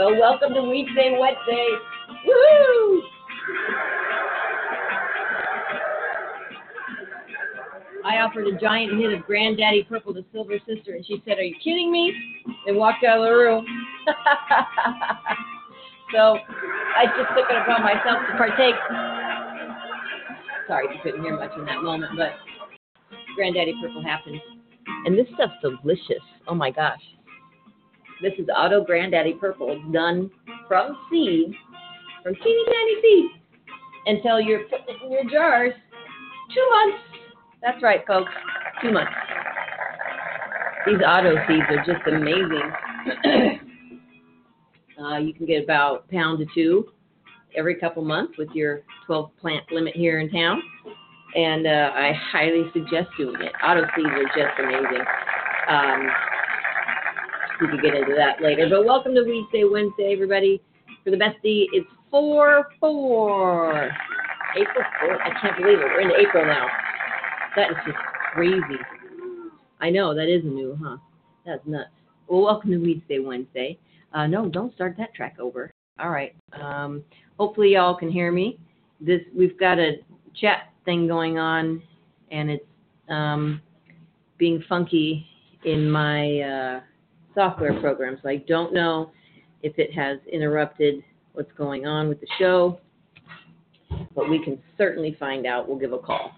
Well, welcome to Weedsday Wednesday. Woo! I offered a giant hit of Granddaddy Purple to Silver Sister, and she said, Are you kidding me? And walked out of the room. so I just took it upon myself to partake. Sorry if you couldn't hear much in that moment, but Granddaddy Purple happened. And this stuff's delicious. Oh my gosh. This is Auto Granddaddy Purple. It's done from seed, from teeny tiny seeds, until you're putting it in your jars. Two months. That's right, folks. Two months. These auto seeds are just amazing. uh, you can get about a pound to two every couple months with your 12 plant limit here in town. And uh, I highly suggest doing it. Auto seeds are just amazing. Um, we could get into that later. But welcome to Weedsday Wednesday, everybody. For the bestie, it's 4 4. April 4th. I can't believe it. We're into April now. That is just crazy. I know, that is new, huh? That's nuts. Well, welcome to Weedsday Wednesday. Uh, no, don't start that track over. All right. Um, hopefully, y'all can hear me. This We've got a chat thing going on, and it's um, being funky in my. Uh, software program, so I don't know if it has interrupted what's going on with the show, but we can certainly find out. We'll give a call.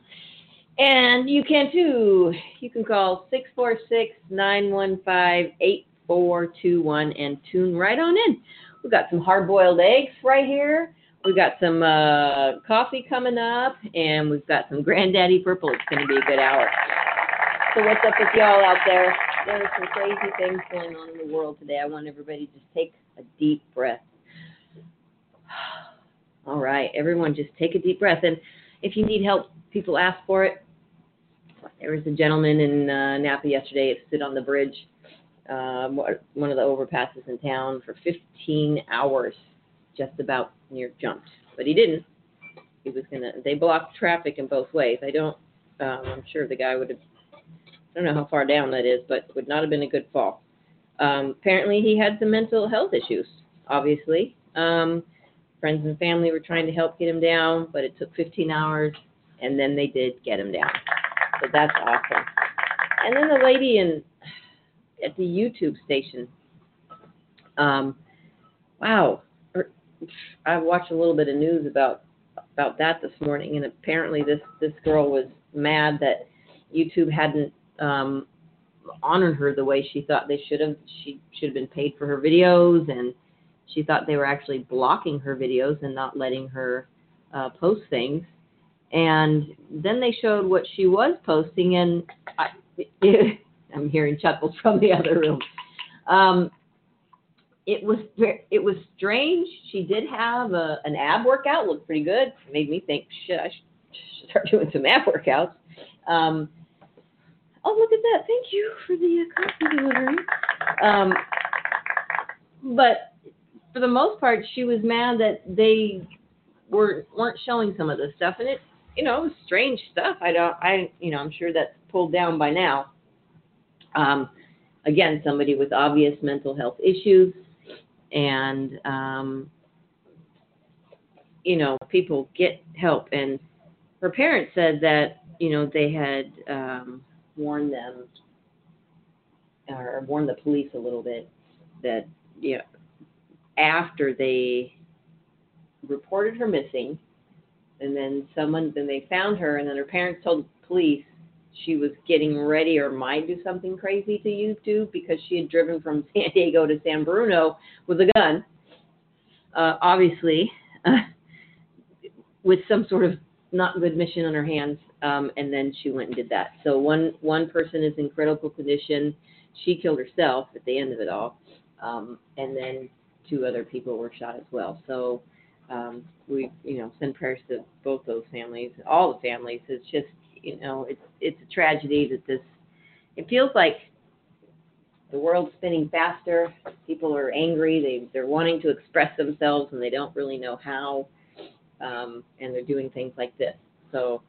And you can too. You can call 646 915 8421 and tune right on in. We've got some hard boiled eggs right here. We've got some uh, coffee coming up, and we've got some Granddaddy Purple. It's going to be a good hour. So, what's up with y'all out there? There are some crazy things going on in the world today. I want everybody to just take a deep breath. All right, everyone, just take a deep breath. And if you need help, people ask for it. There was a gentleman in uh, Napa yesterday that stood on the bridge, um, one of the overpasses in town, for 15 hours, just about near jumped. But he didn't. He was gonna. They blocked traffic in both ways. I don't. Um, I'm sure the guy would have I don't know how far down that is, but would not have been a good fall. Um, apparently, he had some mental health issues, obviously. Um, friends and family were trying to help get him down, but it took 15 hours, and then they did get him down. So that's awesome. And then the lady in at the YouTube station. Um, wow, Er, I watched a little bit of news about about that this morning, and apparently this this girl was mad that YouTube hadn't um, honored her the way she thought they should have. She should have been paid for her videos, and she thought they were actually blocking her videos and not letting her uh, post things. And then they showed what she was posting, and I, I'm hearing chuckles from the other room. Um, it was it was strange. She did have a, an ab workout, looked pretty good. Made me think, shit, I should start doing some ab workouts. Um, oh, look at that! Thank you for the uh, coffee delivery. Um, but for the most part, she was mad that they were weren't showing some of this stuff, and it, you know, it was strange stuff. I don't, I, you know, I'm sure that's pulled down by now. Um, again, somebody with obvious mental health issues, and um, you know, people get help. And her parents said that you know they had um, warned them or warned the police a little bit that you know after they reported her missing and then someone then they found her and then her parents told the police she was getting ready or might do something crazy to YouTube because she had driven from San Diego to San Bruno with a gun uh, obviously uh, with some sort of not good mission on her hands um, and then she went and did that so one one person is in critical condition she killed herself at the end of it all um, and then two other people were shot as well. So um, we, you know, send prayers to both those families, all the families. It's just, you know, it's it's a tragedy that this. It feels like the world's spinning faster. People are angry. They they're wanting to express themselves and they don't really know how, um, and they're doing things like this. So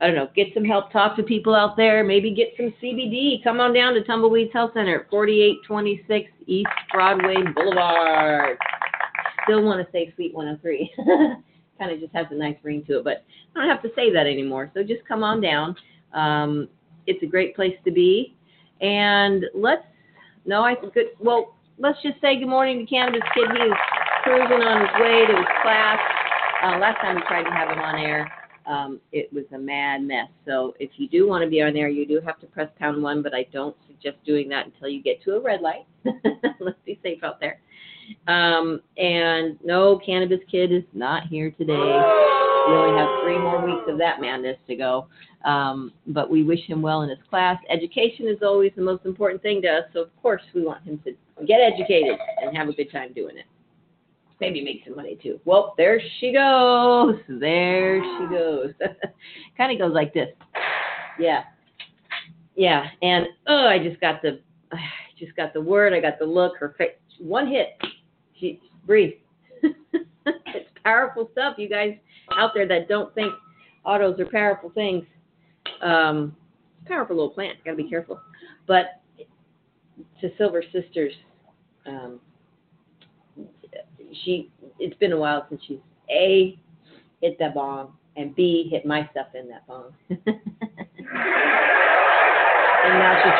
I don't know, get some help, talk to people out there, maybe get some CBD. Come on down to Tumbleweeds Health Center, 4826 East Broadway Boulevard. Still want to say Sweet 103. kind of just has a nice ring to it, but I don't have to say that anymore. So just come on down. Um, it's a great place to be. And let's, no, I good, well, let's just say good morning to Cannabis Kid. He's cruising on his way to his class. Uh, last time we tried to have him on air um, it was a mad mess. So if you do want to be on there, you do have to press pound one, but I don't suggest doing that until you get to a red light. Let's be safe out there. Um, and no, Cannabis Kid is not here today. We only have three more weeks of that madness to go. Um, but we wish him well in his class. Education is always the most important thing to us, so of course we want him to get educated and have a good time doing it maybe make some money too. Well, there she goes. There she goes. kind of goes like this. Yeah. Yeah. And oh, I just got the, I just got the word. I got the look. Her face. One hit. She breathe. it's powerful stuff. You guys out there that don't think autos are powerful things. Um, powerful little plant. Got to be careful. But to Silver Sisters, um, she it's been a while since she's a hit that bong and b hit my stuff in that bong. and now she's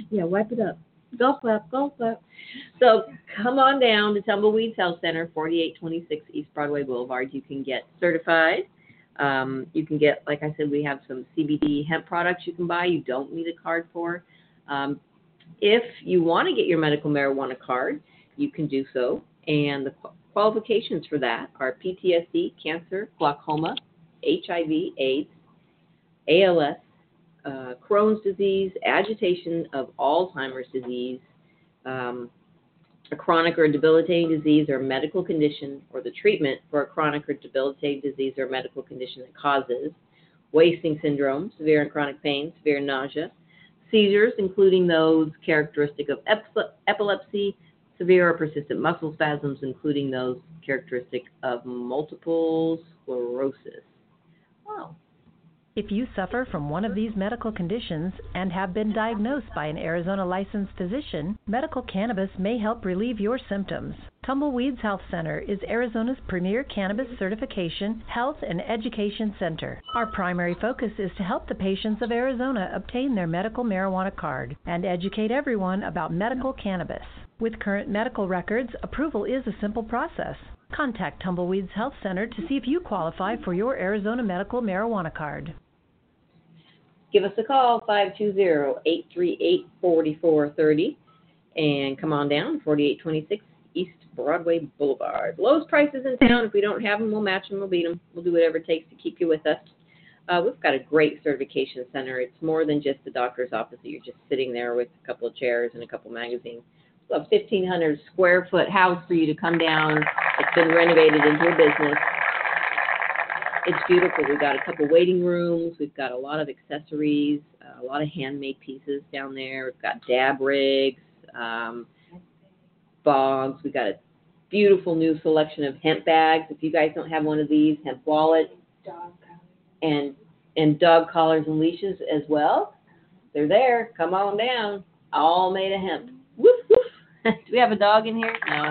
yeah, wipe it up. Golf clap, golf clap. So come on down to Tumbleweeds Health Center, 4826 East Broadway Boulevard. You can get certified. Um, you can get, like I said, we have some CBD hemp products you can buy. You don't need a card for. Um, if you want to get your medical marijuana card, you can do so. And the qualifications for that are PTSD, cancer, glaucoma, HIV, AIDS, ALS, uh, Crohn's disease, agitation of Alzheimer's disease, um, a chronic or debilitating disease or medical condition, or the treatment for a chronic or debilitating disease or medical condition that causes wasting syndrome, severe and chronic pain, severe nausea, seizures, including those characteristic of epilepsy, severe or persistent muscle spasms, including those characteristic of multiple sclerosis. Wow. If you suffer from one of these medical conditions and have been diagnosed by an Arizona licensed physician, medical cannabis may help relieve your symptoms. Tumbleweeds Health Center is Arizona's premier cannabis certification, health, and education center. Our primary focus is to help the patients of Arizona obtain their medical marijuana card and educate everyone about medical cannabis. With current medical records, approval is a simple process. Contact Tumbleweeds Health Center to see if you qualify for your Arizona medical marijuana card. Give us a call, 520-838-4430, and come on down, 4826 East Broadway Boulevard. Lowest prices in town. If we don't have them, we'll match them, we'll beat them. We'll do whatever it takes to keep you with us. Uh, we've got a great certification center. It's more than just the doctor's office that you're just sitting there with a couple of chairs and a couple of magazines a 1,500 square foot house for you to come down. It's been renovated into a business. it's beautiful. We've got a couple waiting rooms. We've got a lot of accessories, a lot of handmade pieces down there. We've got dab rigs, um, bogs. We've got a beautiful new selection of hemp bags. If you guys don't have one of these, hemp wallets, and and dog collars and leashes as well. They're there. Come on down. All made of hemp. Woof woof. Do we have a dog in here? No. uh,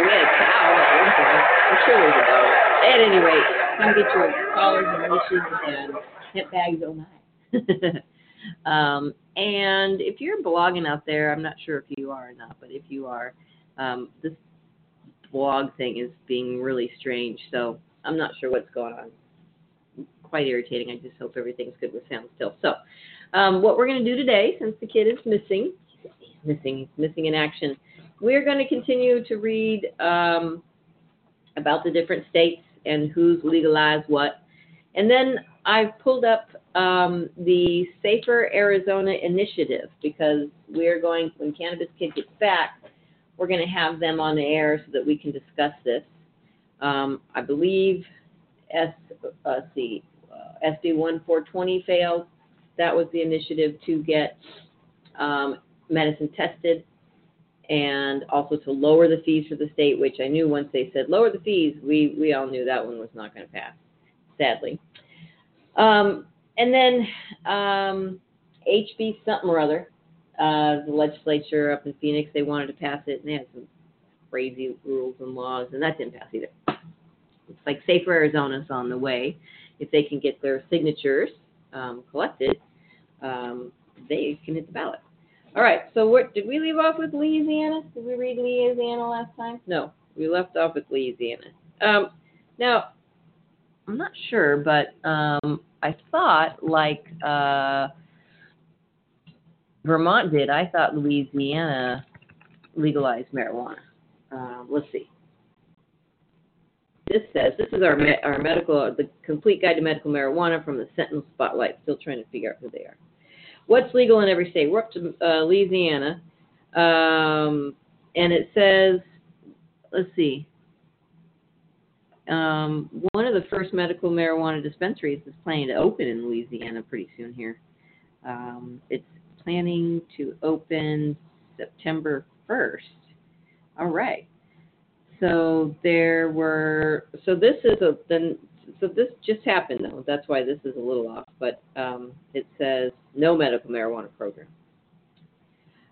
we had a cow. I'm sure there's a dog. At any rate, come get your collars and leashes and hemp bags. Oh my. um, and if you're blogging out there, I'm not sure if you are or not, but if you are, um, this blog thing is being really strange. So I'm not sure what's going on. Quite irritating. I just hope everything's good with sound still. So, um, what we're going to do today, since the kid is missing, he's missing, missing in action, we're going to continue to read um, about the different states and who's legalized what. And then I've pulled up um, the Safer Arizona Initiative because we're going, when Cannabis Kid gets back, we're going to have them on the air so that we can discuss this. Um, I believe S, uh, see, uh, SB 1420 failed. That was the initiative to get um, medicine tested and also to lower the fees for the state, which I knew once they said lower the fees, we, we all knew that one was not going to pass, sadly. Um, and then um, HB something or other, uh, the legislature up in Phoenix, they wanted to pass it, and they had some crazy rules and laws, and that didn't pass either. It's like Safer Arizona's on the way. If they can get their signatures um, collected, um, they can hit the ballot. All right. So what did we leave off with Louisiana? Did we read Louisiana last time? No, we left off with Louisiana. Um, now, I'm not sure, but um, I thought like uh, Vermont did. I thought Louisiana legalized marijuana. Uh, let's see. This says this is our me- our medical the complete guide to medical marijuana from the Sentinel Spotlight. Still trying to figure out who they are. What's legal in every state? We're up to uh, Louisiana, um, and it says, let's see. Um, one of the first medical marijuana dispensaries is planning to open in Louisiana pretty soon here. Um, it's planning to open September 1st. All right. So there were. So this is a. Then. So this just happened though. That's why this is a little off. But um, it says no medical marijuana program.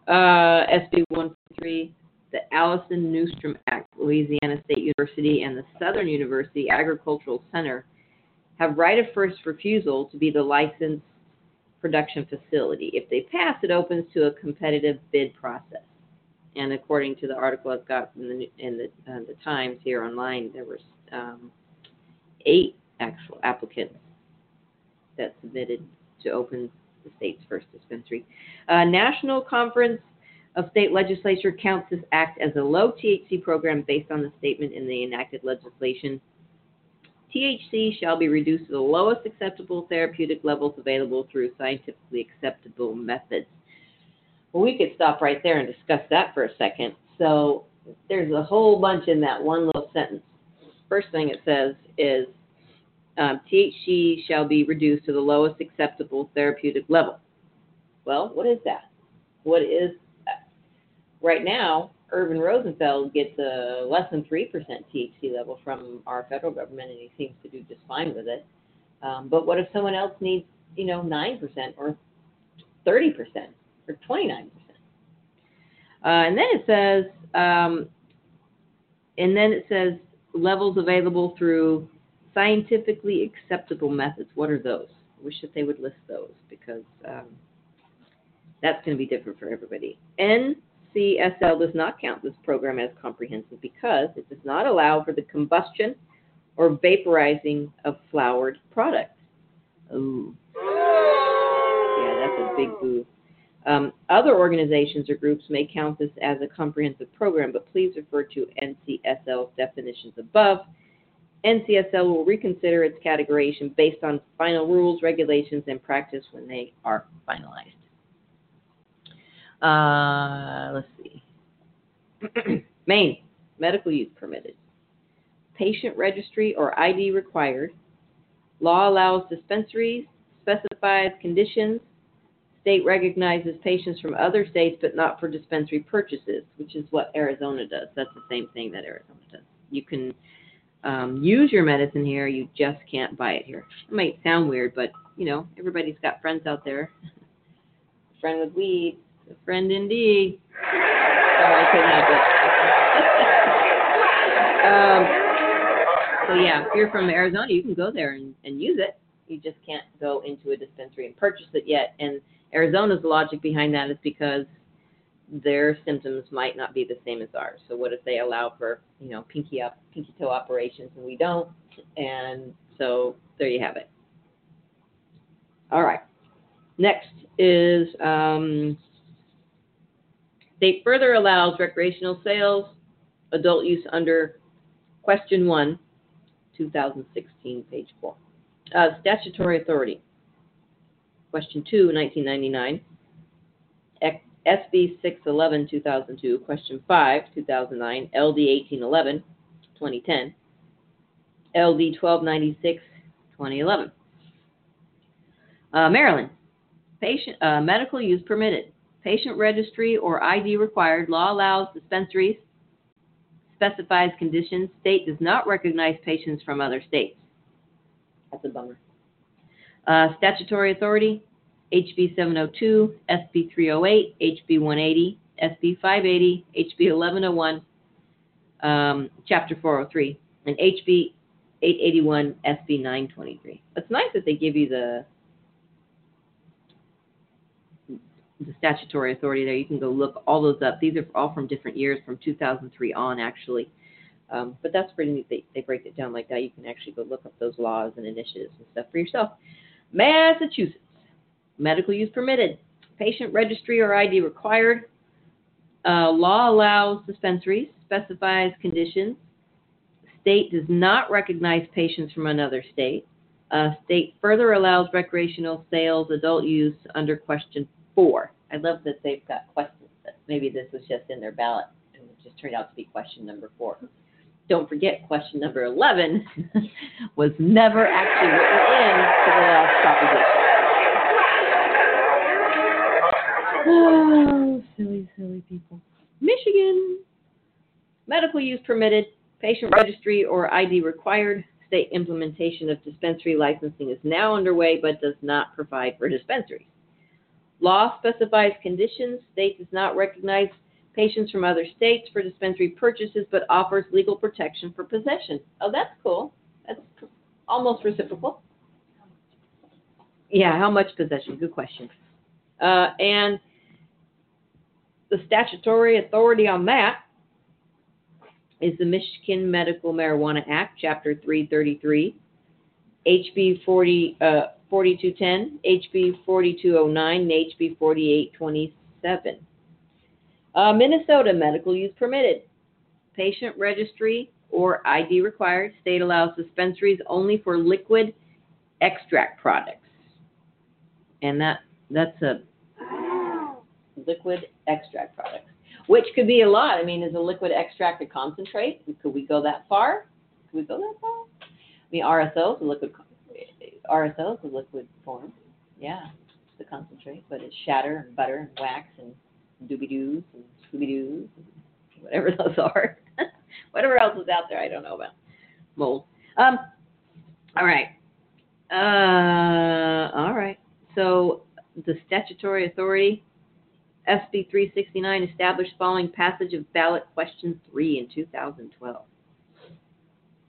Uh, SB 143, the Alison Neustrom Act, Louisiana State University and the Southern University Agricultural Center have right of first refusal to be the licensed production facility. If they pass, it opens to a competitive bid process. And according to the article I've got in the in the, uh, the Times here online, there were um, eight actual applicants that submitted to open the state's first dispensary. Uh, National Conference of State Legislature counts this act as a low THC program based on the statement in the enacted legislation. THC shall be reduced to the lowest acceptable therapeutic levels available through scientifically acceptable methods. Well, we could stop right there and discuss that for a second. So there's a whole bunch in that one little sentence. First thing it says is um, THC shall be reduced to the lowest acceptable therapeutic level. Well, what is that? What is? Right now, Irvin Rosenfeld gets a less than 3% THC level from our federal government, and he seems to do just fine with it. Um, but what if someone else needs, you know, 9% or 30% or 29%? Uh, and then it says, um, and then it says levels available through scientifically acceptable methods. What are those? I wish that they would list those because um, that's going to be different for everybody. NCSL does not count this program as comprehensive because it does not allow for the combustion or vaporizing of flowered products. Ooh. Yeah, that's a big boo. Um, other organizations or groups may count this as a comprehensive program, but please refer to NCSL's definitions above. NCSL will reconsider its categorization based on final rules, regulations, and practice when they are finalized. Uh, let's see. Maine, medical use permitted. patient registry or ID required. Law allows dispensaries, specifies conditions. State recognizes patients from other states, but not for dispensary purchases, which is what Arizona does. That's the same thing that Arizona does. You can um, use your medicine here, you just can't buy it here. It might sound weird, but you know, everybody's got friends out there. friend with weed, a friend indeed. Sorry, I couldn't help it. um, so yeah, if you're from Arizona, you can go there and, and use it. You just can't go into a dispensary and purchase it yet. And Arizona's logic behind that is because their symptoms might not be the same as ours. So what if they allow for, you know, pinky up, pinky toe operations and we don't? And so there you have it. All right. Next is um, state further allows recreational sales, adult use under question one, 2016, page four. Uh, statutory authority. Question two, 1999. SB 611, 2002. Question 5, 2009. LD 1811, 2010. LD 1296, 2011. Uh, Maryland. Patient, uh, medical use permitted. Patient registry or ID required. Law allows dispensaries. Specifies conditions. State does not recognize patients from other states. That's a bummer. Uh, statutory authority. HB 702, SB 308, HB 180, SB 580, HB 1101, um, Chapter 403, and HB 881, SB 923. It's nice that they give you the the statutory authority there. You can go look all those up. These are all from different years, from 2003 on, actually. Um, but that's pretty neat. They, they break it down like that. You can actually go look up those laws and initiatives and stuff for yourself. Massachusetts. Medical use permitted. Patient registry or ID required. Uh, law allows dispensaries, specifies conditions. State does not recognize patients from another state. Uh, state further allows recreational sales, adult use under question four. I love that they've got questions. Maybe this was just in their ballot and it just turned out to be question number four. Don't forget, question number 11 was never actually written in into the last proposition. Oh, silly, silly people. Michigan. Medical use permitted. Patient registry or ID required. State implementation of dispensary licensing is now underway but does not provide for dispensaries. Law specifies conditions. State does not recognize patients from other states for dispensary purchases but offers legal protection for possession. Oh, that's cool. That's almost reciprocal. Yeah, how much possession? Good question. Uh, and the statutory authority on that is the Michigan Medical Marijuana Act, Chapter 333, HB 40, uh, 4210, HB 4209, and HB 4827. Uh, Minnesota medical use permitted. Patient registry or ID required. State allows dispensaries only for liquid extract products. And that that's a liquid extract products, which could be a lot. I mean, is a liquid extract a concentrate? Could we go that far? Could we go that far? Mean, RSO is a liquid. RSO is a liquid form. Yeah, the concentrate, but it's shatter and butter and wax and doobie doos and scooby doos whatever those are. whatever else is out there, I don't know about. Mold. Um. All right. Uh. All right. So the statutory authority SB 369 established following passage of ballot question 3 in 2012.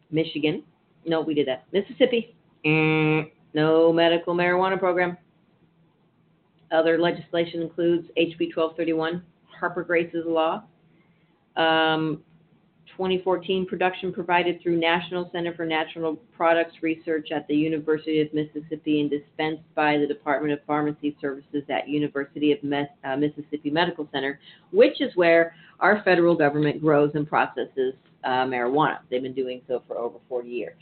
Michigan, no, we did that. Mississippi, mm, no medical marijuana program. Other legislation includes HB 1231, Harper Grace's law. Um, 2014 production provided through National Center for Natural Products Research at the University of Mississippi and dispensed by the Department of Pharmacy Services at University of uh, Mississippi Medical Center, which is where our federal government grows and processes uh, marijuana. They've been doing so for over 40 years.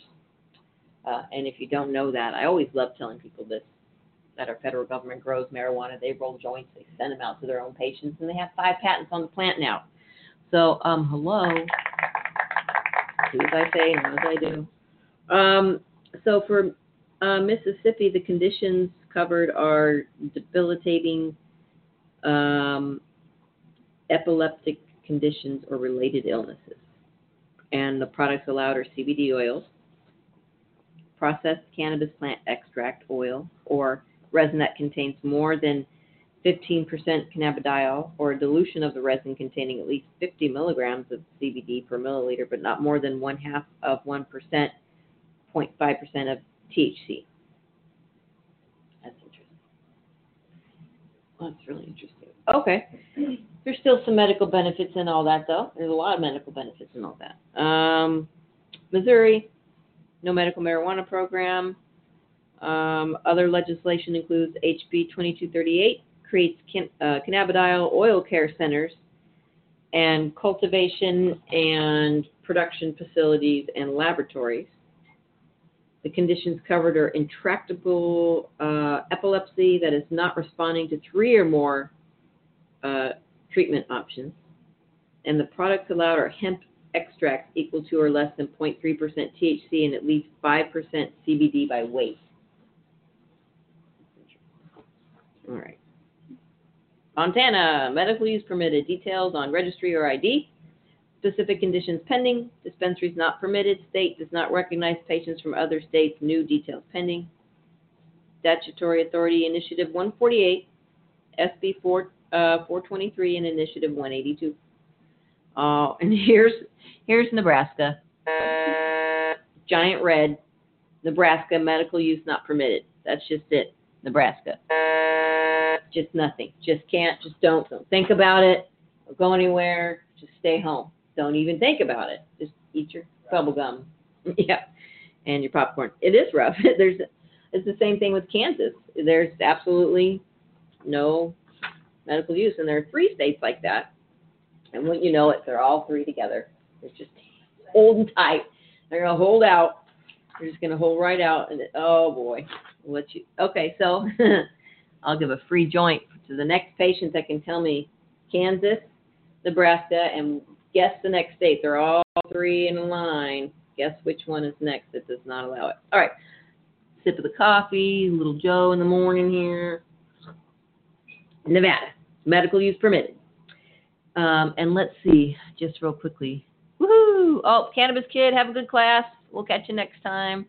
Uh, and if you don't know that, I always love telling people this that our federal government grows marijuana. They roll joints, they send them out to their own patients, and they have five patents on the plant now. So, um, hello. Do as I say, not as I do. Um, so for uh, Mississippi, the conditions covered are debilitating um, epileptic conditions or related illnesses. And the products allowed are CBD oils, processed cannabis plant extract oil, or resin that contains more than 15% cannabidiol, or a dilution of the resin containing at least 50 milligrams of CBD per milliliter, but not more than one half of 1%, 0.5% of THC. That's interesting. Well, that's really interesting. Okay. There's still some medical benefits in all that, though. There's a lot of medical benefits in all that. Um, Missouri, no medical marijuana program. Um, other legislation includes HB 2238, creates can, uh, cannabidiol oil care centers and cultivation and production facilities and laboratories. The conditions covered are intractable uh, epilepsy that is not responding to three or more uh, treatment options. And the products allowed are hemp extracts equal to or less than 0.3% THC and at least 5% CBD by weight. All right. Montana, medical use permitted. Details on registry or ID. Specific conditions pending. Dispensaries not permitted. State does not recognize patients from other states. New details pending. Statutory Authority Initiative 148, SB 4, uh, 423, and Initiative 182. Uh, and here's here's Nebraska. Giant red. Nebraska medical use not permitted. That's just it. Nebraska. Just nothing. Just can't. Just don't. Don't think about it. Don't go anywhere. Just stay home. Don't even think about it. Just eat your bubble gum. yeah, and your popcorn. It is rough. There's. It's the same thing with Kansas. There's absolutely no medical use, and there are three states like that. And when you know it, they're all three together. They're just holding tight. They're gonna hold out. They're just gonna hold right out, and oh boy, let you. Okay, so I'll give a free joint to the next patient that can tell me Kansas, Nebraska, and guess the next state. They're all three in a line. Guess which one is next that does not allow it. All right. Sip of the coffee, little Joe in the morning here. Nevada, medical use permitted. Um, and let's see, just real quickly. Woohoo! Oh, Cannabis Kid, have a good class. We'll catch you next time.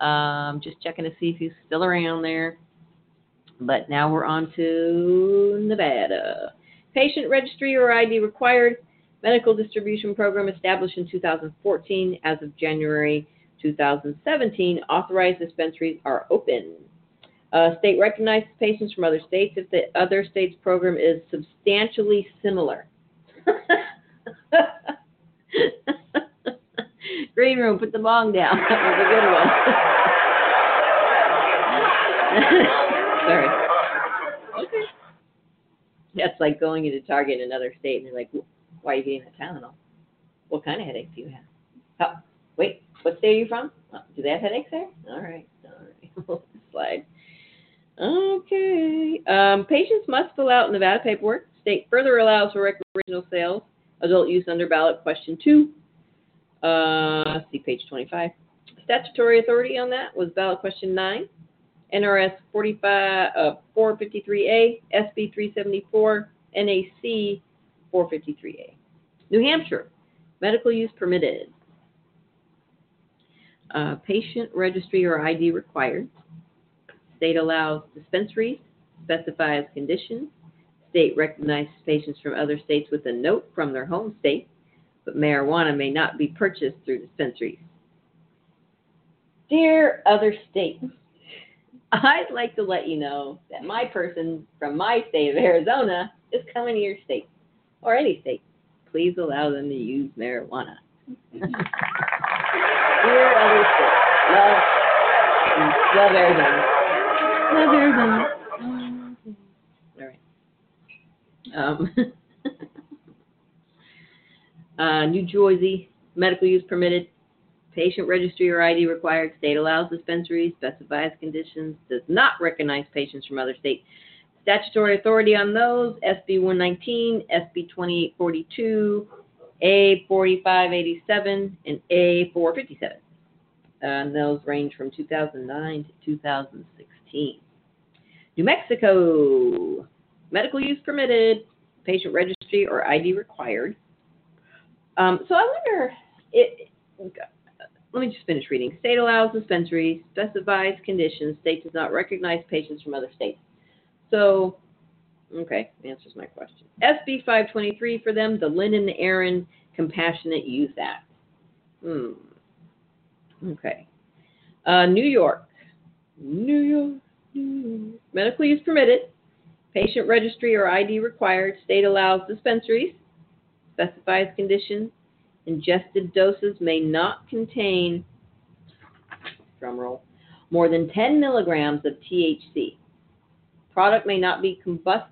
Um, just checking to see if he's still around there. But now we're on to Nevada. Patient registry or ID required. Medical distribution program established in 2014. As of January 2017, authorized dispensaries are open. Uh, state recognizes patients from other states if the other state's program is substantially similar. Green room, put the bong down. That was a good one. Sorry. Okay. That's like going into Target in another state and they're like, why are you getting a Tylenol? What kind of headache do you have? Oh, wait, what state are you from? Oh, do they have headaches there? All right, all right. Slide. Okay. Um, patients must fill out Nevada paperwork. State further allows for recreational sales, adult use under ballot question two. Uh, see page 25. Statutory authority on that was ballot question nine. NRS 45, uh, 453A, SB 374, NAC 453A. New Hampshire, medical use permitted. Uh, patient registry or ID required. State allows dispensaries, specifies conditions. State recognizes patients from other states with a note from their home state, but marijuana may not be purchased through dispensaries. Dear other states, I'd like to let you know that my person from my state of Arizona is coming to your state or any state. Please allow them to use marijuana. Dear other states, love, love Arizona. Um, uh, New Jersey, medical use permitted. Patient registry or ID required. State allows dispensaries, specifies conditions, does not recognize patients from other states. Statutory authority on those SB 119, SB 2842, A4587, and A457. And those range from 2009 to 2016. New Mexico, medical use permitted, patient registry or ID required. Um, so I wonder, it, let me just finish reading. State allows dispensaries, specifies conditions. State does not recognize patients from other states. So, okay, answers my question. SB 523 for them, the Lyndon Aaron Compassionate Use Act. Hmm. Okay. Uh, New York. New York. New York. Medical use permitted. Patient registry or ID required. State allows dispensaries. Specifies conditions. Ingested doses may not contain, drumroll, more than 10 milligrams of THC. Product may not be combust,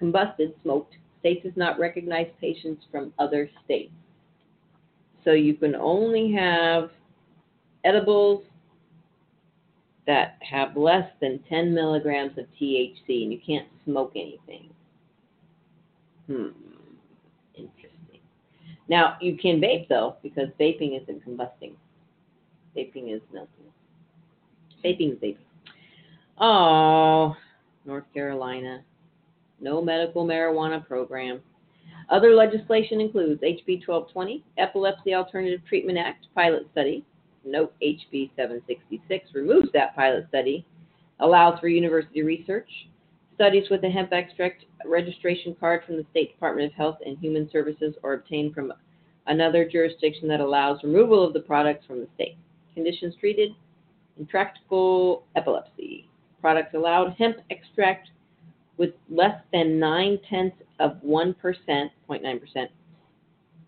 combusted, smoked. State does not recognize patients from other states. So you can only have edibles that have less than 10 milligrams of THC, and you can't smoke anything. Hmm, interesting. Now, you can vape, though, because vaping isn't combusting. Vaping is melting. Vaping is vaping. Oh, North Carolina. No medical marijuana program. Other legislation includes HB 1220, Epilepsy Alternative Treatment Act pilot study, Note HB 766 removes that pilot study, allows for university research. Studies with a hemp extract registration card from the State Department of Health and Human Services or obtained from another jurisdiction that allows removal of the products from the state. Conditions treated intractable epilepsy. Products allowed hemp extract with less than 9 tenths of 1%, 0.9%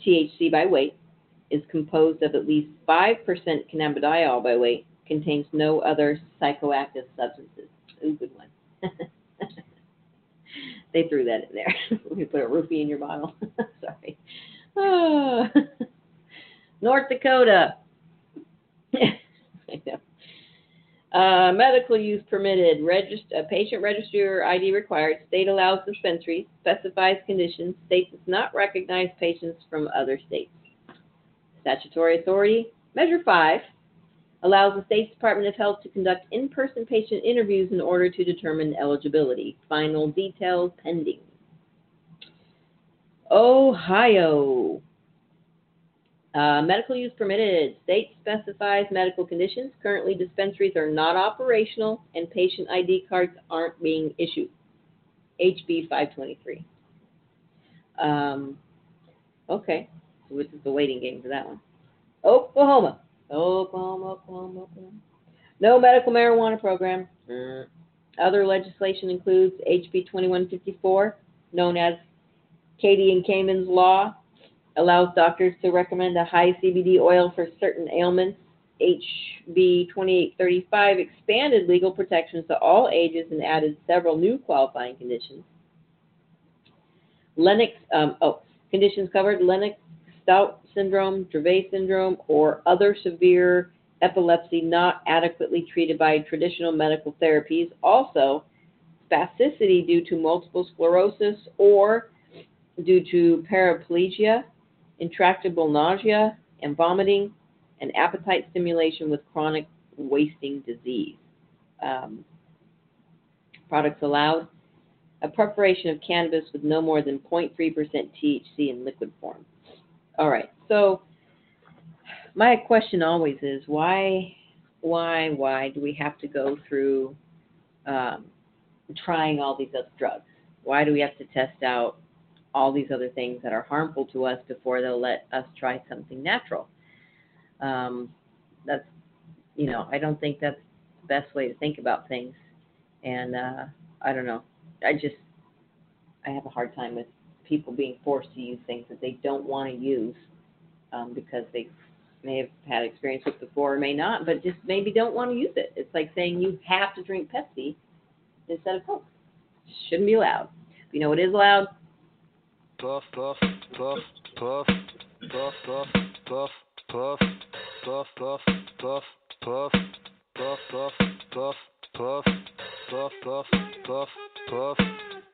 THC by weight, is composed of at least 5% cannabidiol by weight, contains no other psychoactive substances. Ooh, good one. they threw that in there. we put a roofie in your bottle. Sorry. Oh. North Dakota. Uh, medical use permitted. Regist- patient registry or ID required. State allows dispensaries. Specifies conditions. State does not recognize patients from other states. Statutory authority. Measure 5 allows the State's Department of Health to conduct in person patient interviews in order to determine eligibility. Final details pending. Ohio. Uh, medical use permitted. State specifies medical conditions. Currently, dispensaries are not operational and patient ID cards aren't being issued. HB 523. Um, okay which is the waiting game for that one. Oklahoma. Oklahoma, Oklahoma, Oklahoma. No medical marijuana program. Mm. Other legislation includes HB 2154, known as Katie and Cayman's Law, allows doctors to recommend a high CBD oil for certain ailments. HB 2835 expanded legal protections to all ages and added several new qualifying conditions. Lennox, um, oh, conditions covered Lennox Stout syndrome, Dravet syndrome, or other severe epilepsy not adequately treated by traditional medical therapies. Also, spasticity due to multiple sclerosis or due to paraplegia, intractable nausea and vomiting, and appetite stimulation with chronic wasting disease. Um, products allowed a preparation of cannabis with no more than 0.3% THC in liquid form. All right. So my question always is why, why, why do we have to go through um, trying all these other drugs? Why do we have to test out all these other things that are harmful to us before they'll let us try something natural? Um, that's, you know, I don't think that's the best way to think about things. And uh, I don't know. I just, I have a hard time with people being forced to use things that they don't want to use um, because they may have had experience with before or may not, but just maybe don't want to use it. It's like saying you have to drink Pepsi instead of Coke. Shouldn't be allowed. You know what is allowed? Puff, puff, puff, puff, puff, puff, puff, puff, puff, puff, puff, puff, puff, puff, puff, puff, puff, puff, puff, puff,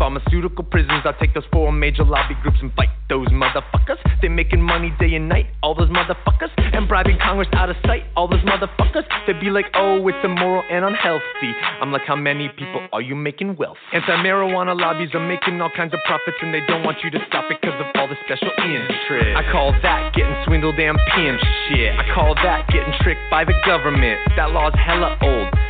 pharmaceutical prisons. I'll take those four major lobby groups and fight those motherfuckers. They're making money day and night, all those motherfuckers. And bribing Congress out of sight, all those motherfuckers. They'd be like, oh, it's immoral and unhealthy. I'm like, how many people are you making wealth? Anti marijuana lobbies are making all kinds of profits, and they don't want you to stop it because of all the special interest. I call that getting swindled and pinched shit. I call that getting tricked by the government. That law's hella old.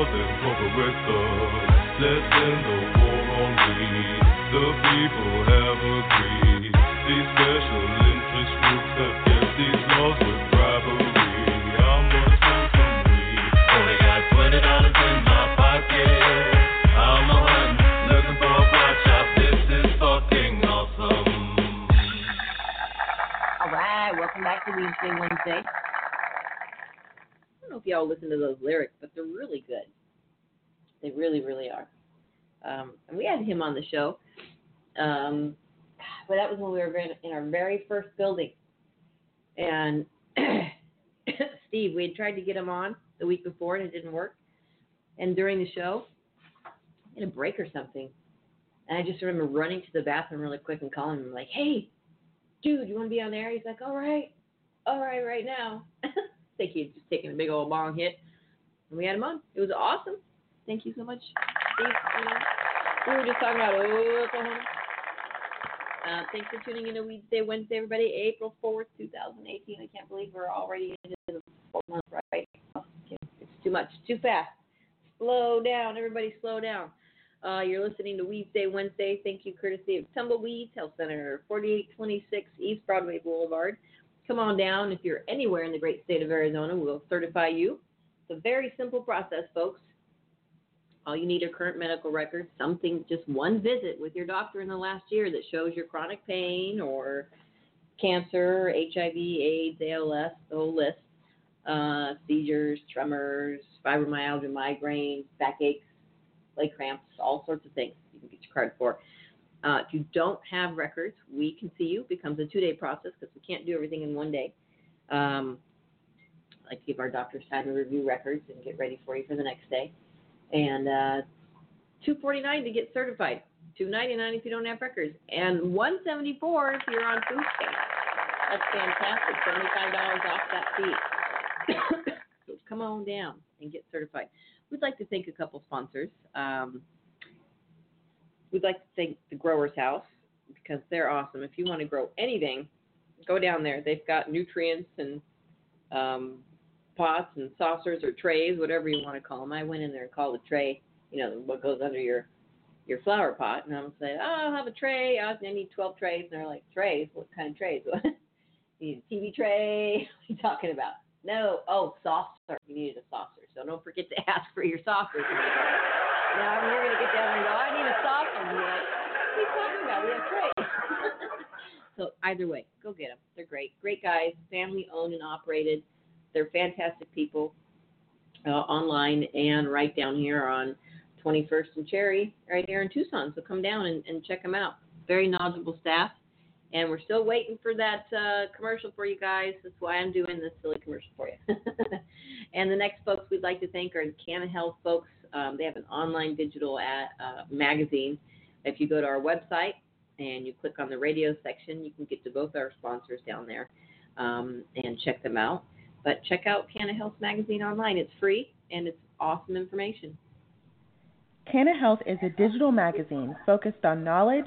more than corporate thugs. Let's end the war on weed. The people have agreed. These special interest groups have kept these laws with bribery. I'm gonna smoke some weed. Only got twenty dollars in my pocket. I'm a hunting, looking for a pot shop. This is fucking awesome. All right, welcome back to Weedsday Wednesday. Y'all listen to those lyrics, but they're really good. They really, really are. Um, and we had him on the show, um, but that was when we were in, in our very first building. And Steve, we had tried to get him on the week before, and it didn't work. And during the show, had a break or something. And I just remember running to the bathroom really quick and calling him like, "Hey, dude, you want to be on there?" He's like, "All right, all right, right now." Think he had just taken a big old bong hit, and we had him on. It was awesome. Thank you so much, we were just talking about Oklahoma. Uh, thanks for tuning in to Weedsday Wednesday, everybody. April 4th, 2018. I can't believe we're already into the fourth month, right? It's too much, too fast. Slow down, everybody, slow down. Uh, you're listening to Weedsday Wednesday. Thank you, courtesy of Tumbleweeds Health Center, 4826 East Broadway Boulevard. Come on down. If you're anywhere in the great state of Arizona, we'll certify you. It's a very simple process, folks. All you need are current medical records, something, just one visit with your doctor in the last year that shows your chronic pain or cancer, HIV, AIDS, ALS, the whole list, uh, seizures, tremors, fibromyalgia, migraines, backaches, leg cramps, all sorts of things you can get your card for. Uh, if you don't have records, we can see you. It becomes a two day process because we can't do everything in one day. Um, I like to give our doctors time to review records and get ready for you for the next day. And uh, two forty nine to get certified, two ninety nine if you don't have records, and one seventy four if you're on food stamps. That's fantastic. Seventy five dollars off that fee. so come on down and get certified. We'd like to thank a couple sponsors. Um, we'd like to thank the Growers House because they're awesome. If you want to grow anything, go down there. They've got nutrients and um, pots and saucers or trays, whatever you want to call them. I went in there and called a tray, you know, what goes under your your flower pot, and I'm saying, oh, I'll have a tray. I need 12 trays, and they're like, trays? What kind of trays? you need a TV tray? What are you talking about? No, oh, saucer. You needed a saucer, so don't forget to ask for your saucers. Now you're gonna get down and go, I need a saucer. And you're like, what are you talking about? We have trays. so either way, go get them. They're great, great guys, family owned and operated. They're fantastic people uh, online and right down here on 21st and Cherry, right here in Tucson. So come down and, and check them out. Very knowledgeable staff. And we're still waiting for that uh, commercial for you guys. That's why I'm doing this silly commercial for you. and the next folks we'd like to thank are the Canna Health folks. Um, they have an online digital ad, uh, magazine. If you go to our website and you click on the radio section, you can get to both our sponsors down there um, and check them out. But check out Canna Health magazine online. It's free and it's awesome information. Canna Health is a digital magazine focused on knowledge,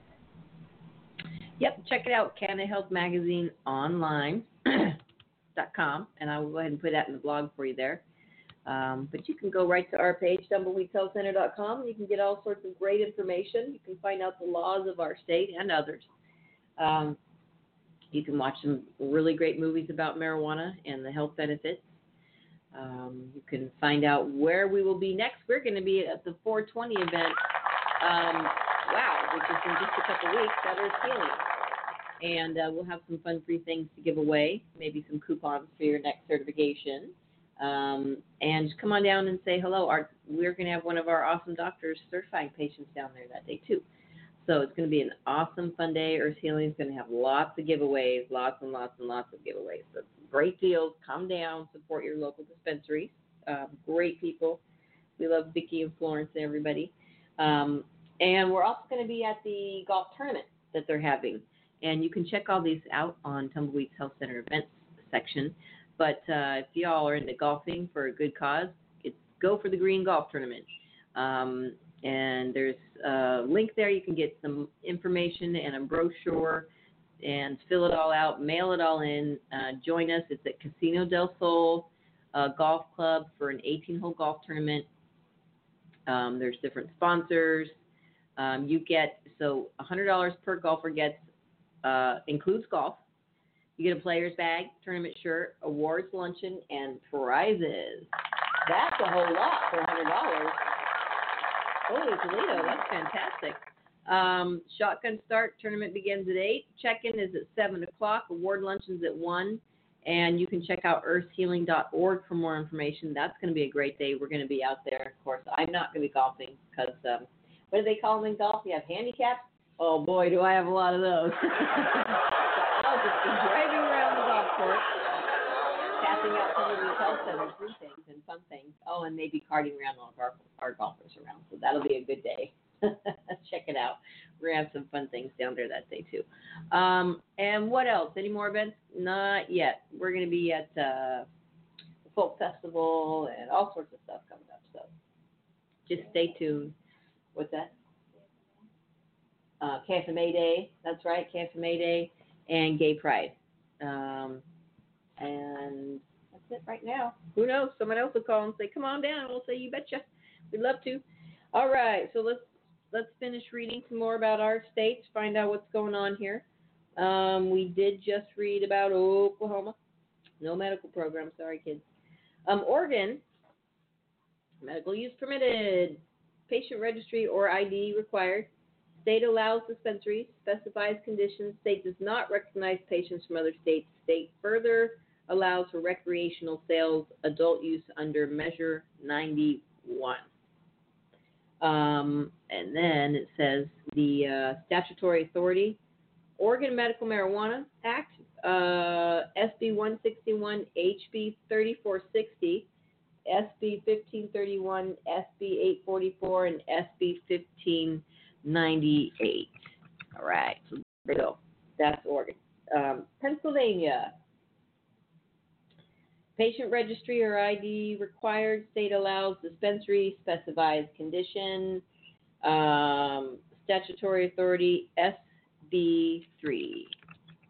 Yep, check it out, Canna Health Magazine online. com, and I will go ahead and put that in the blog for you there. Um, but you can go right to our page, tumbleweedshealthcenter.com. You can get all sorts of great information. You can find out the laws of our state and others. Um, you can watch some really great movies about marijuana and the health benefits. Um, you can find out where we will be next. We're going to be at the 420 event. Um, wow, which is in just a couple weeks at Earth Healing and uh, we'll have some fun free things to give away, maybe some coupons for your next certification. Um, and come on down and say hello. Our, we're going to have one of our awesome doctors certifying patients down there that day too. So it's going to be an awesome, fun day. Earth Healing is going to have lots of giveaways, lots and lots and lots of giveaways. So great deals. Come down, support your local dispensaries. Um, great people. We love Vicki and Florence and everybody. Um, and we're also going to be at the golf tournament that they're having. And you can check all these out on Tumbleweeds Health Center events section. But uh, if y'all are into golfing for a good cause, it's go for the green golf tournament. Um, and there's a link there. You can get some information and a brochure and fill it all out, mail it all in. Uh, join us. It's at Casino del Sol uh, Golf Club for an 18 hole golf tournament. Um, there's different sponsors. Um, you get so $100 per golfer gets uh, includes golf. You get a player's bag, tournament shirt, awards luncheon, and prizes. That's a whole lot for $100. Holy Toledo, that's fantastic. Um, shotgun start tournament begins at 8. Check in is at 7 o'clock. Award luncheon's at 1. And you can check out earthhealing.org for more information. That's going to be a great day. We're going to be out there. Of course, I'm not going to be golfing because um, what do they call them in golf? You have handicaps Oh boy, do I have a lot of those. I'll just be driving around the golf course, passing out some of these health centers and things and fun things. Oh, and maybe carting around all of our, our golfers around. So that'll be a good day. Check it out. We're gonna have some fun things down there that day too. Um, and what else? Any more events? Not yet. We're gonna be at uh, the folk festival and all sorts of stuff coming up. So just stay tuned. What's that? Uh, KFMA Day. That's right, KFMA Day and Gay Pride. Um, and that's it right now. Who knows? Someone else will call and say, "Come on down." We'll say, "You betcha." We'd love to. All right, so let's let's finish reading some more about our states. Find out what's going on here. Um, we did just read about Oklahoma. No medical program. Sorry, kids. Um, Oregon. Medical use permitted. Patient registry or ID required. State allows dispensaries, specifies conditions. State does not recognize patients from other states. State further allows for recreational sales, adult use under Measure 91. Um, and then it says the uh, statutory authority, Oregon Medical Marijuana Act, uh, SB 161, HB 3460, SB 1531, SB 844, and SB 1598. All right, so there we go. That's Oregon. Um, Pennsylvania. Patient registry or ID required. State allows dispensary, specifies condition. Um, statutory authority SB3.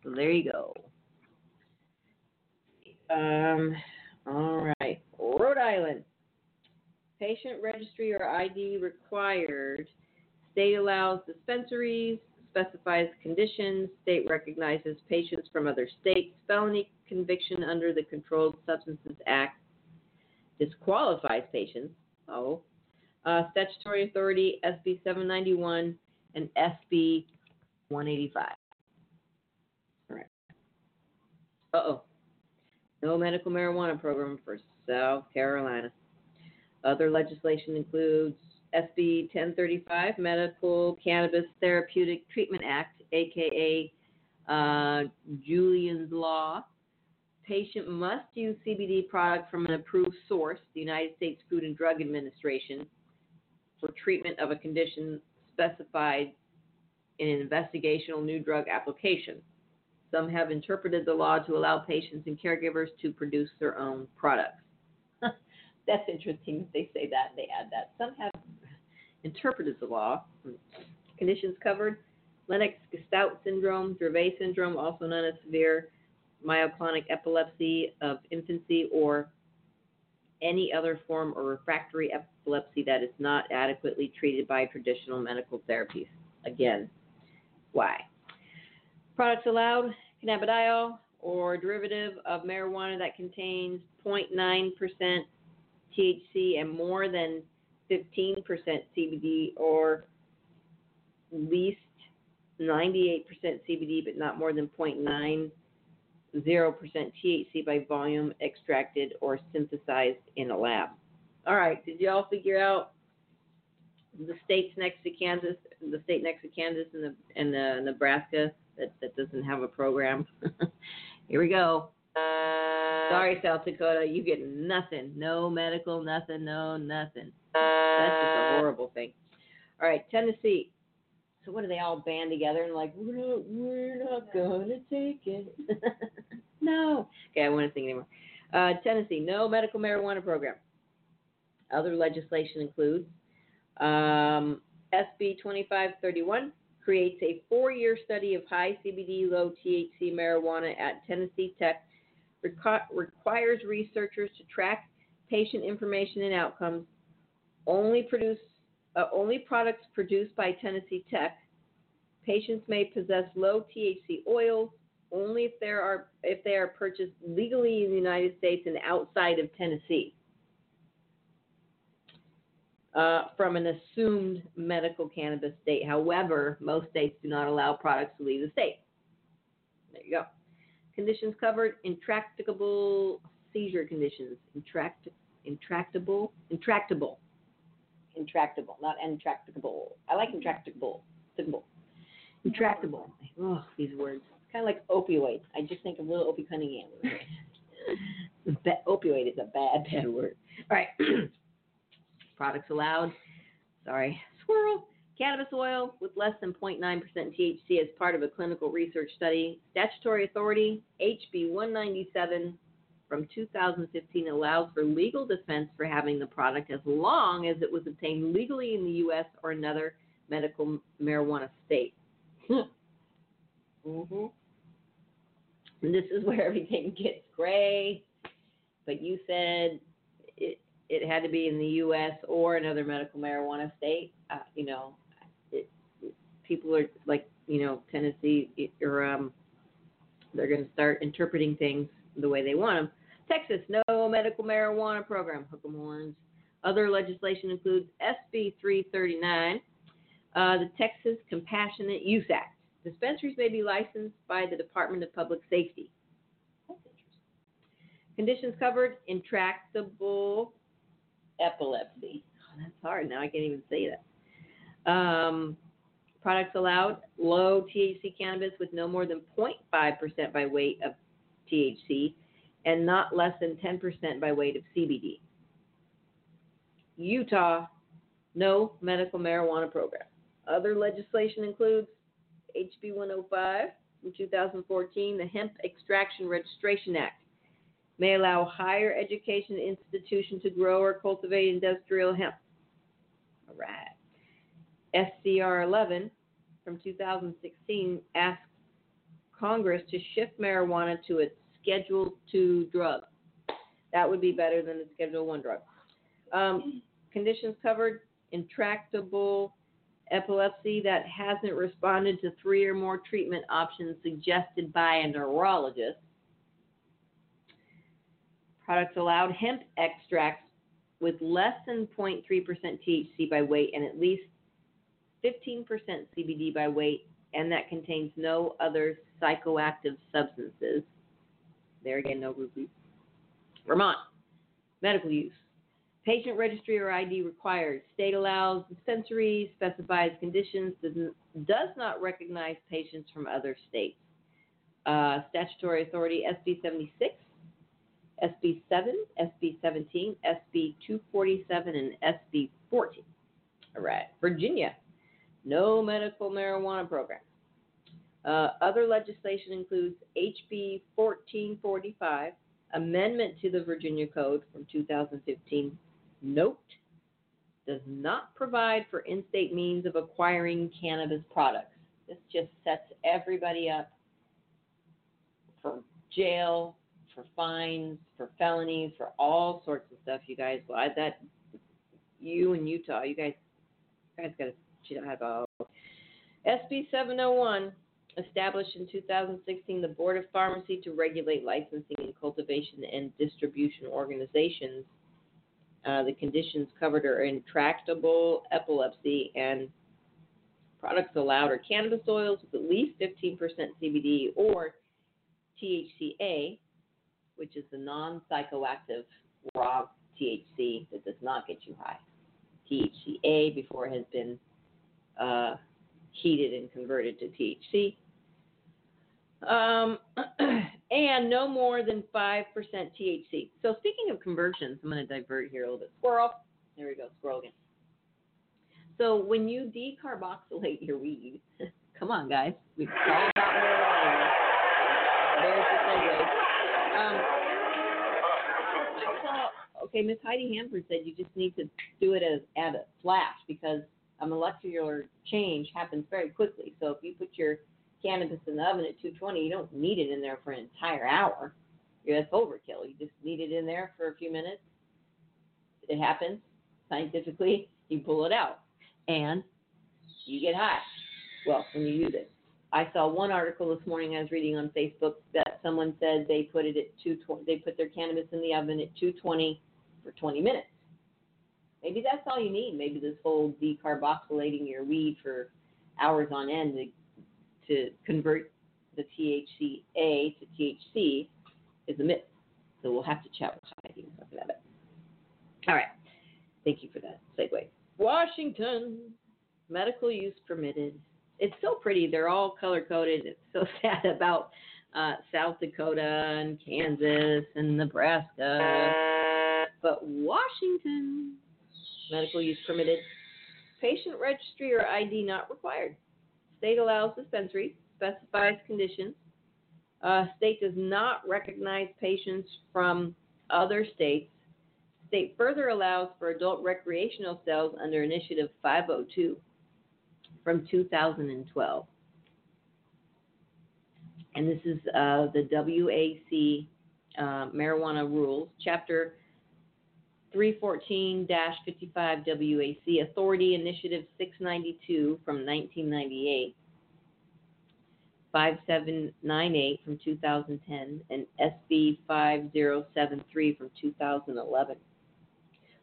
So there you go. Um, all right. Rhode Island. Patient registry or ID required. State allows dispensaries, specifies conditions. State recognizes patients from other states. Felony conviction under the Controlled Substances Act disqualifies patients. Oh. Uh, statutory authority SB 791 and SB 185. All right. Uh oh. No medical marijuana program for South Carolina. Other legislation includes SB 1035, Medical Cannabis Therapeutic Treatment Act, aka uh, Julian's Law. Patient must use CBD product from an approved source, the United States Food and Drug Administration, for treatment of a condition specified in an investigational new drug application. Some have interpreted the law to allow patients and caregivers to produce their own products. That's interesting that they say that and they add that. Some have interpreted the law. Conditions covered Lennox-Gastaut syndrome, Dravet syndrome, also known as severe myoclonic epilepsy of infancy, or any other form of refractory epilepsy that is not adequately treated by traditional medical therapies. Again, why? Products allowed cannabidiol or derivative of marijuana that contains 0.9% THC and more than 15% CBD or least 98% CBD but not more than 0.90% THC by volume extracted or synthesized in a lab. All right, did you all figure out the states next to Kansas, the state next to Kansas and the and the Nebraska that, that doesn't have a program? Here we go. Sorry, South Dakota, you get nothing. No medical, nothing, no nothing. That's just a horrible thing. All right, Tennessee. So what do they all band together and like we're not we're not gonna take it? no. Okay, I won't sing anymore. Uh, Tennessee, no medical marijuana program. Other legislation includes um, SB 2531 creates a four-year study of high CBD, low THC marijuana at Tennessee Tech. Requ- requires researchers to track patient information and outcomes. Only produce uh, only products produced by Tennessee Tech. Patients may possess low THC oils only if there are if they are purchased legally in the United States and outside of Tennessee uh, from an assumed medical cannabis state. However, most states do not allow products to leave the state. There you go. Conditions covered: intractable seizure conditions, intract, intractable, intractable, intractable, not intractable. I like intractable, intractable, intractable. Oh, these words. Kind of like opioid. I just think of little Opie Cunningham. opioid is a bad, bad word. All right. Products allowed. Sorry, squirrel. Cannabis oil with less than 0.9% THC as part of a clinical research study. Statutory authority, HB 197 from 2015 allows for legal defense for having the product as long as it was obtained legally in the U.S. or another medical marijuana state. mm-hmm. And this is where everything gets gray. But you said it, it had to be in the U.S. or another medical marijuana state. Uh, you know, people are like, you know, Tennessee or um, they're going to start interpreting things the way they want them. Texas, no medical marijuana program. Hook 'em horns. Other legislation includes SB 339, uh, the Texas Compassionate Use Act. Dispensaries may be licensed by the Department of Public Safety. That's interesting. Conditions covered: intractable epilepsy. Oh, that's hard. Now I can't even say that. Um, products allowed: low THC cannabis with no more than 0.5% by weight of THC, and not less than 10% by weight of CBD. Utah, no medical marijuana program. Other legislation includes HB 105 from 2014, the Hemp Extraction Registration Act may allow higher education institutions to grow or cultivate industrial hemp. All right. SCR 11 from 2016 asks Congress to shift marijuana to its Schedule 2 drug. That would be better than the Schedule 1 drug. Um, conditions covered intractable epilepsy that hasn't responded to three or more treatment options suggested by a neurologist. Products allowed hemp extracts with less than 0.3% THC by weight and at least 15% CBD by weight, and that contains no other psychoactive substances. There again, no rupees. Vermont, medical use. Patient registry or ID required. State allows dispensaries, specifies conditions, does, does not recognize patients from other states. Uh, statutory authority SB 76, SB 7, SB 17, SB 247, and SB 14. All right. Virginia, no medical marijuana program. Uh, other legislation includes HB 1445, amendment to the Virginia Code from 2015. Note does not provide for in state means of acquiring cannabis products. This just sets everybody up for jail, for fines, for felonies, for all sorts of stuff, you guys. Well, I, that you in Utah, you guys, you guys got to SB 701 established in 2016 the Board of Pharmacy to regulate licensing and cultivation and distribution organizations. Uh, the conditions covered are intractable epilepsy and products allowed are cannabis oils with at least 15% CBD or THCA, which is the non psychoactive raw THC that does not get you high. THCA before it has been uh, heated and converted to THC. Um, and no more than 5% THC. So, speaking of conversions, I'm going to divert here a little bit. Squirrel. There we go, squirrel again. So, when you decarboxylate your weed, come on, guys, we've all about marijuana. There's the segue. Um, okay, Miss Heidi Hanford said you just need to do it as at a flash because a molecular change happens very quickly. So, if you put your cannabis in the oven at 220, you don't need it in there for an entire hour. You're that's overkill. You just need it in there for a few minutes. It happens scientifically. You pull it out, and you get high. Well, when you use it. I saw one article this morning I was reading on Facebook that someone said they put it at 220. They put their cannabis in the oven at 220 for 20 minutes. Maybe that's all you need. Maybe this whole decarboxylating your weed for hours on end to to convert the THCA to THC is a myth. So we'll have to chat with Heidi and talk about it. All right. Thank you for that segue. Washington, medical use permitted. It's so pretty. They're all color coded. It's so sad about uh, South Dakota and Kansas and Nebraska. But Washington, medical use permitted. Patient registry or ID not required. State allows dispensaries, specifies conditions. Uh, state does not recognize patients from other states. State further allows for adult recreational sales under Initiative 502 from 2012. And this is uh, the WAC uh, marijuana rules, chapter 314 55 WAC, Authority Initiative 692 from 1998, 5798 from 2010, and SB 5073 from 2011.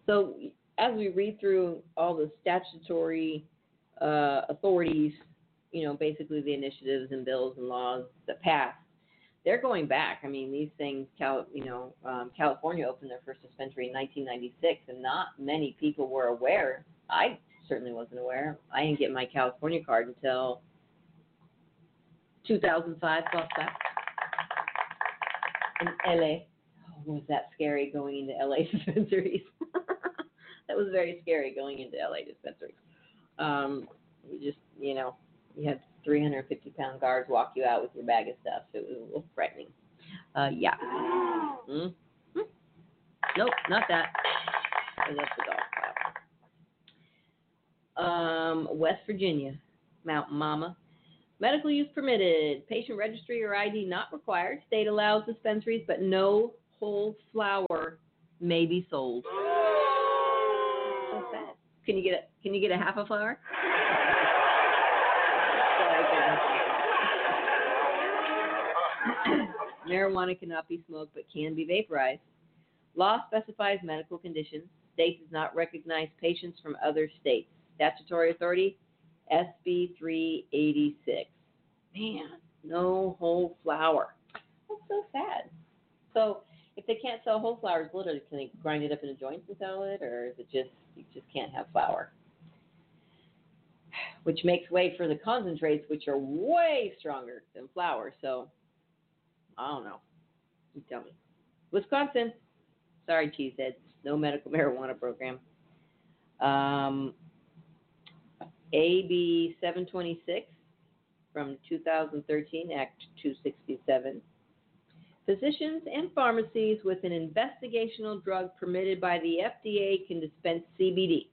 So, as we read through all the statutory uh, authorities, you know, basically the initiatives and bills and laws that passed, they're going back. I mean, these things, Cal, you know, um, California opened their first dispensary in 1996, and not many people were aware. I certainly wasn't aware. I didn't get my California card until 2005 plus that in LA. Oh, was that scary going into LA dispensaries? that was very scary going into LA dispensaries. Um, you just, you know, you had 350 pound guards walk you out with your bag of stuff. So it was a little frightening. Uh, yeah. Mm. Nope, not that. That's the dog. Um, West Virginia, Mount Mama. Medical use permitted. Patient registry or ID not required. State allows dispensaries, but no whole flower may be sold. So sad. Can you get a Can you get a half a flower? Marijuana cannot be smoked but can be vaporized. Law specifies medical conditions. State does not recognize patients from other states. Statutory authority, SB 386. Man, no whole flower. That's so sad. So if they can't sell whole flowers, literally, can they grind it up in a joint and sell it, or is it just you just can't have flour? Which makes way for the concentrates, which are way stronger than flour. So I don't know. You tell me. Wisconsin. Sorry, cheeseheads. No medical marijuana program. Um, AB 726 from 2013, Act 267. Physicians and pharmacies with an investigational drug permitted by the FDA can dispense CBD.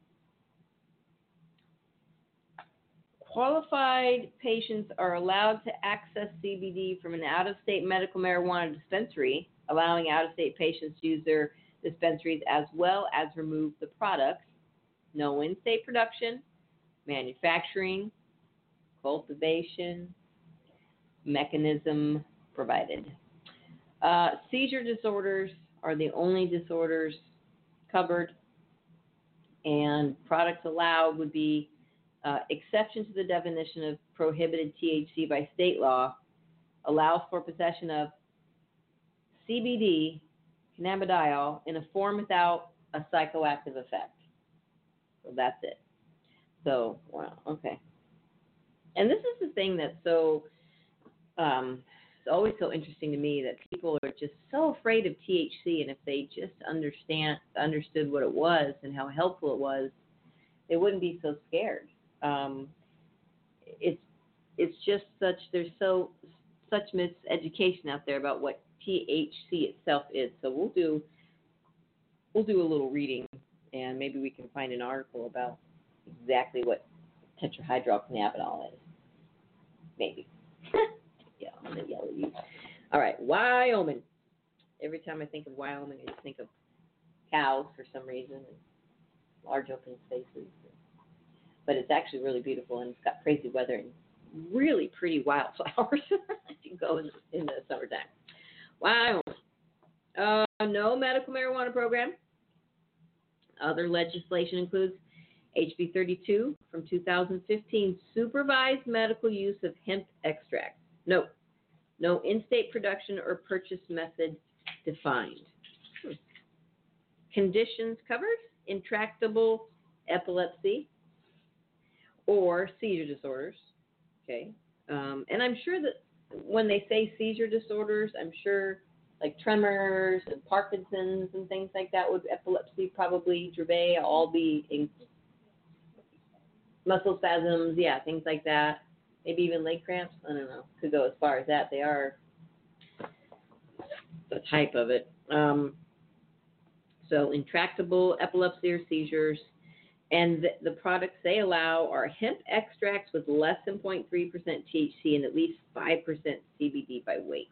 Qualified patients are allowed to access CBD from an out of state medical marijuana dispensary, allowing out of state patients to use their dispensaries as well as remove the products. No in state production, manufacturing, cultivation, mechanism provided. Uh, seizure disorders are the only disorders covered, and products allowed would be uh, exception to the definition of prohibited THC by state law allows for possession of CBD, cannabidiol, in a form without a psychoactive effect. So that's it. So, wow, okay. And this is the thing that's so, um, it's always so interesting to me that people are just so afraid of THC, and if they just understand, understood what it was and how helpful it was, they wouldn't be so scared um, it's it's just such there's so such miseducation out there about what THC itself is. So we'll do we'll do a little reading and maybe we can find an article about exactly what tetrahydrocannabinol is. Maybe. yeah, I'm gonna yell at you. All right, Wyoming. Every time I think of Wyoming, I just think of cows for some reason, and large open spaces but it's actually really beautiful and it's got crazy weather and really pretty wildflowers if you go in, in the summertime. Wow. Uh, no medical marijuana program. Other legislation includes HB 32 from 2015, supervised medical use of hemp extract. No, no in-state production or purchase method defined. Hmm. Conditions covered: intractable epilepsy, or seizure disorders. Okay. Um, and I'm sure that when they say seizure disorders, I'm sure like tremors and Parkinson's and things like that would epilepsy, probably Dravet, all be in muscle spasms, yeah, things like that. Maybe even leg cramps. I don't know. Could go as far as that. They are the type of it. Um, so intractable epilepsy or seizures, and the, the, products they allow are hemp extracts with less than 0.3% THC and at least 5% CBD by weight.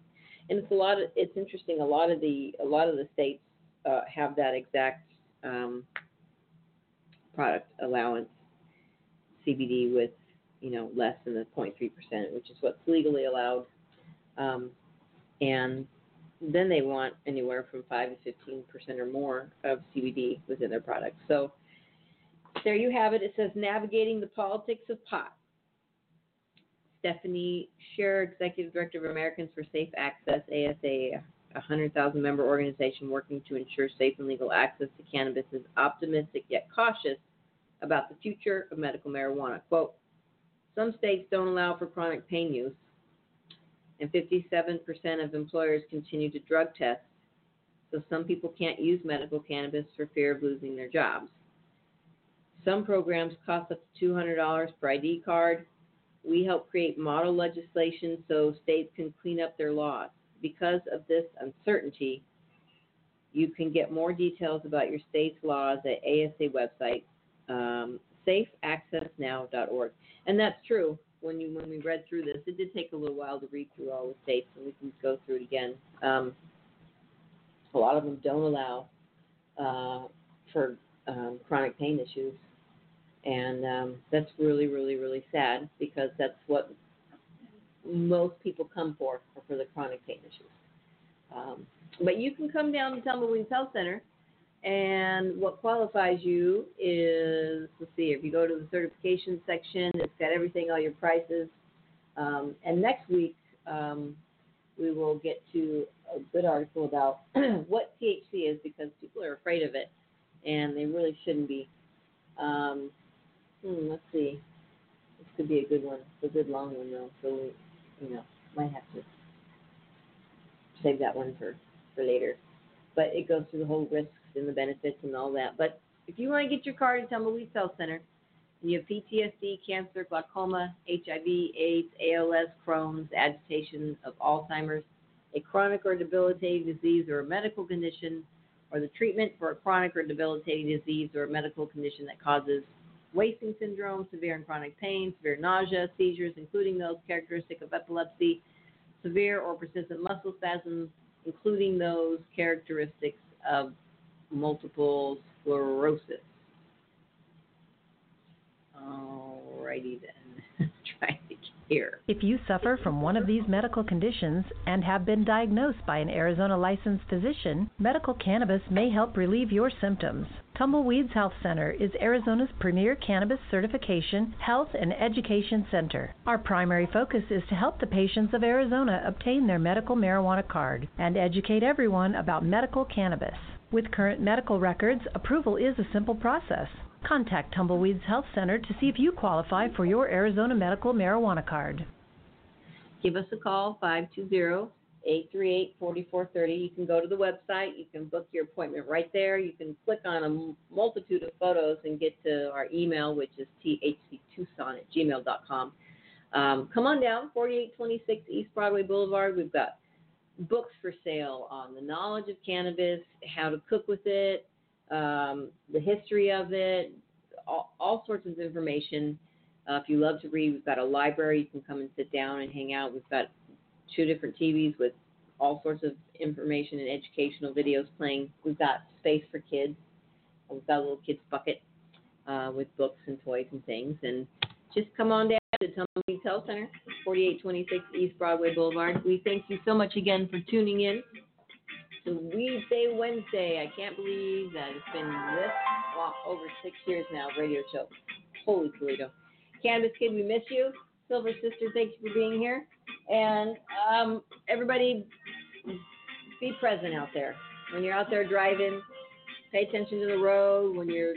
And it's a lot of it's interesting. A lot of the a lot of the states uh, have that exact um, product allowance CBD with you know less than the 0.3 percent, which is what's legally allowed. Um, and then they want anywhere from five to 15 percent or more of CBD within their product. So there you have it. It says navigating the politics of pot. Stephanie Sherer, Executive Director of Americans for Safe Access, ASA, a 100,000 member organization working to ensure safe and legal access to cannabis, is optimistic yet cautious about the future of medical marijuana. Quote, some states don't allow for chronic pain use, and 57% of employers continue to drug test, so some people can't use medical cannabis for fear of losing their jobs. Some programs cost up to $200 per ID card. We help create model legislation so states can clean up their laws. Because of this uncertainty, you can get more details about your state's laws at ASA website, um, safeaccessnow.org. And that's true. When you when we read through this, it did take a little while to read through all the states, and we can go through it again. Um, a lot of them don't allow uh, for um, chronic pain issues, and um, that's really, really, really sad because that's what most people come for, for the chronic pain issues. Um, but you can come down to Tumbleweeds Health Center, and what qualifies you is let's see, if you go to the certification section, it's got everything, all your prices. Um, and next week, um, we will get to a good article about what THC is because people are afraid of it, and they really shouldn't be. Um, hmm, let's see. This could be a good one. A good long one though, so we, you know, might have to save that one for for later. But it goes through the whole risks and the benefits and all that. But if you want to get your card at Tumbleweed Health Center, and you have PTSD, cancer, glaucoma, HIV, AIDS, ALS, Crohn's, agitation of Alzheimer's, a chronic or debilitating disease or a medical condition, or the treatment for a chronic or debilitating disease or a medical condition that causes wasting syndrome, severe and chronic pain, severe nausea, seizures, including those characteristic of epilepsy, severe or persistent muscle spasms, including those characteristics of multiple sclerosis. Alrighty then. Trying to here. If you suffer from one of these medical conditions and have been diagnosed by an Arizona licensed physician, medical cannabis may help relieve your symptoms. Tumbleweeds Health Center is Arizona's premier cannabis certification, health, and education center. Our primary focus is to help the patients of Arizona obtain their medical marijuana card and educate everyone about medical cannabis. With current medical records, approval is a simple process. Contact Tumbleweeds Health Center to see if you qualify for your Arizona medical marijuana card. Give us a call, 520 838 4430. You can go to the website. You can book your appointment right there. You can click on a multitude of photos and get to our email, which is thctucson at gmail.com. Um, come on down, 4826 East Broadway Boulevard. We've got books for sale on the knowledge of cannabis, how to cook with it, um, the history of it, all, all sorts of information. Uh, if you love to read, we've got a library. You can come and sit down and hang out. We've got two different TVs with all sorts of information and educational videos playing. We've got space for kids. We've got a little kids bucket uh, with books and toys and things. And just come on down to Tumbleweed Health Center, 4826 East Broadway Boulevard. We thank you so much again for tuning in to Weedsday Wednesday. I can't believe that it's been this over six years now, radio show. Holy Toledo. Cannabis Kid, we miss you. Silver Sister, thank you for being here. And um, everybody, be present out there. When you're out there driving, pay attention to the road. When you're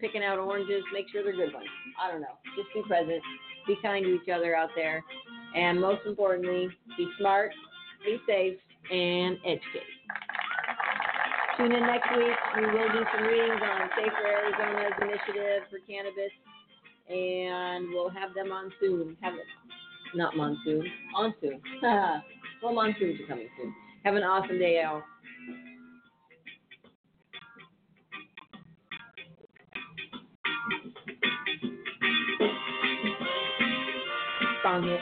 picking out oranges, make sure they're good ones. I don't know. Just be present. Be kind to each other out there. And most importantly, be smart, be safe, and educate. Tune in next week. We will do some readings on Safer Arizona's initiative for cannabis, and we'll have them on soon. Have it, not monsoon, on soon. well, monsoons are coming soon. Have an awesome day, Al. Song hit.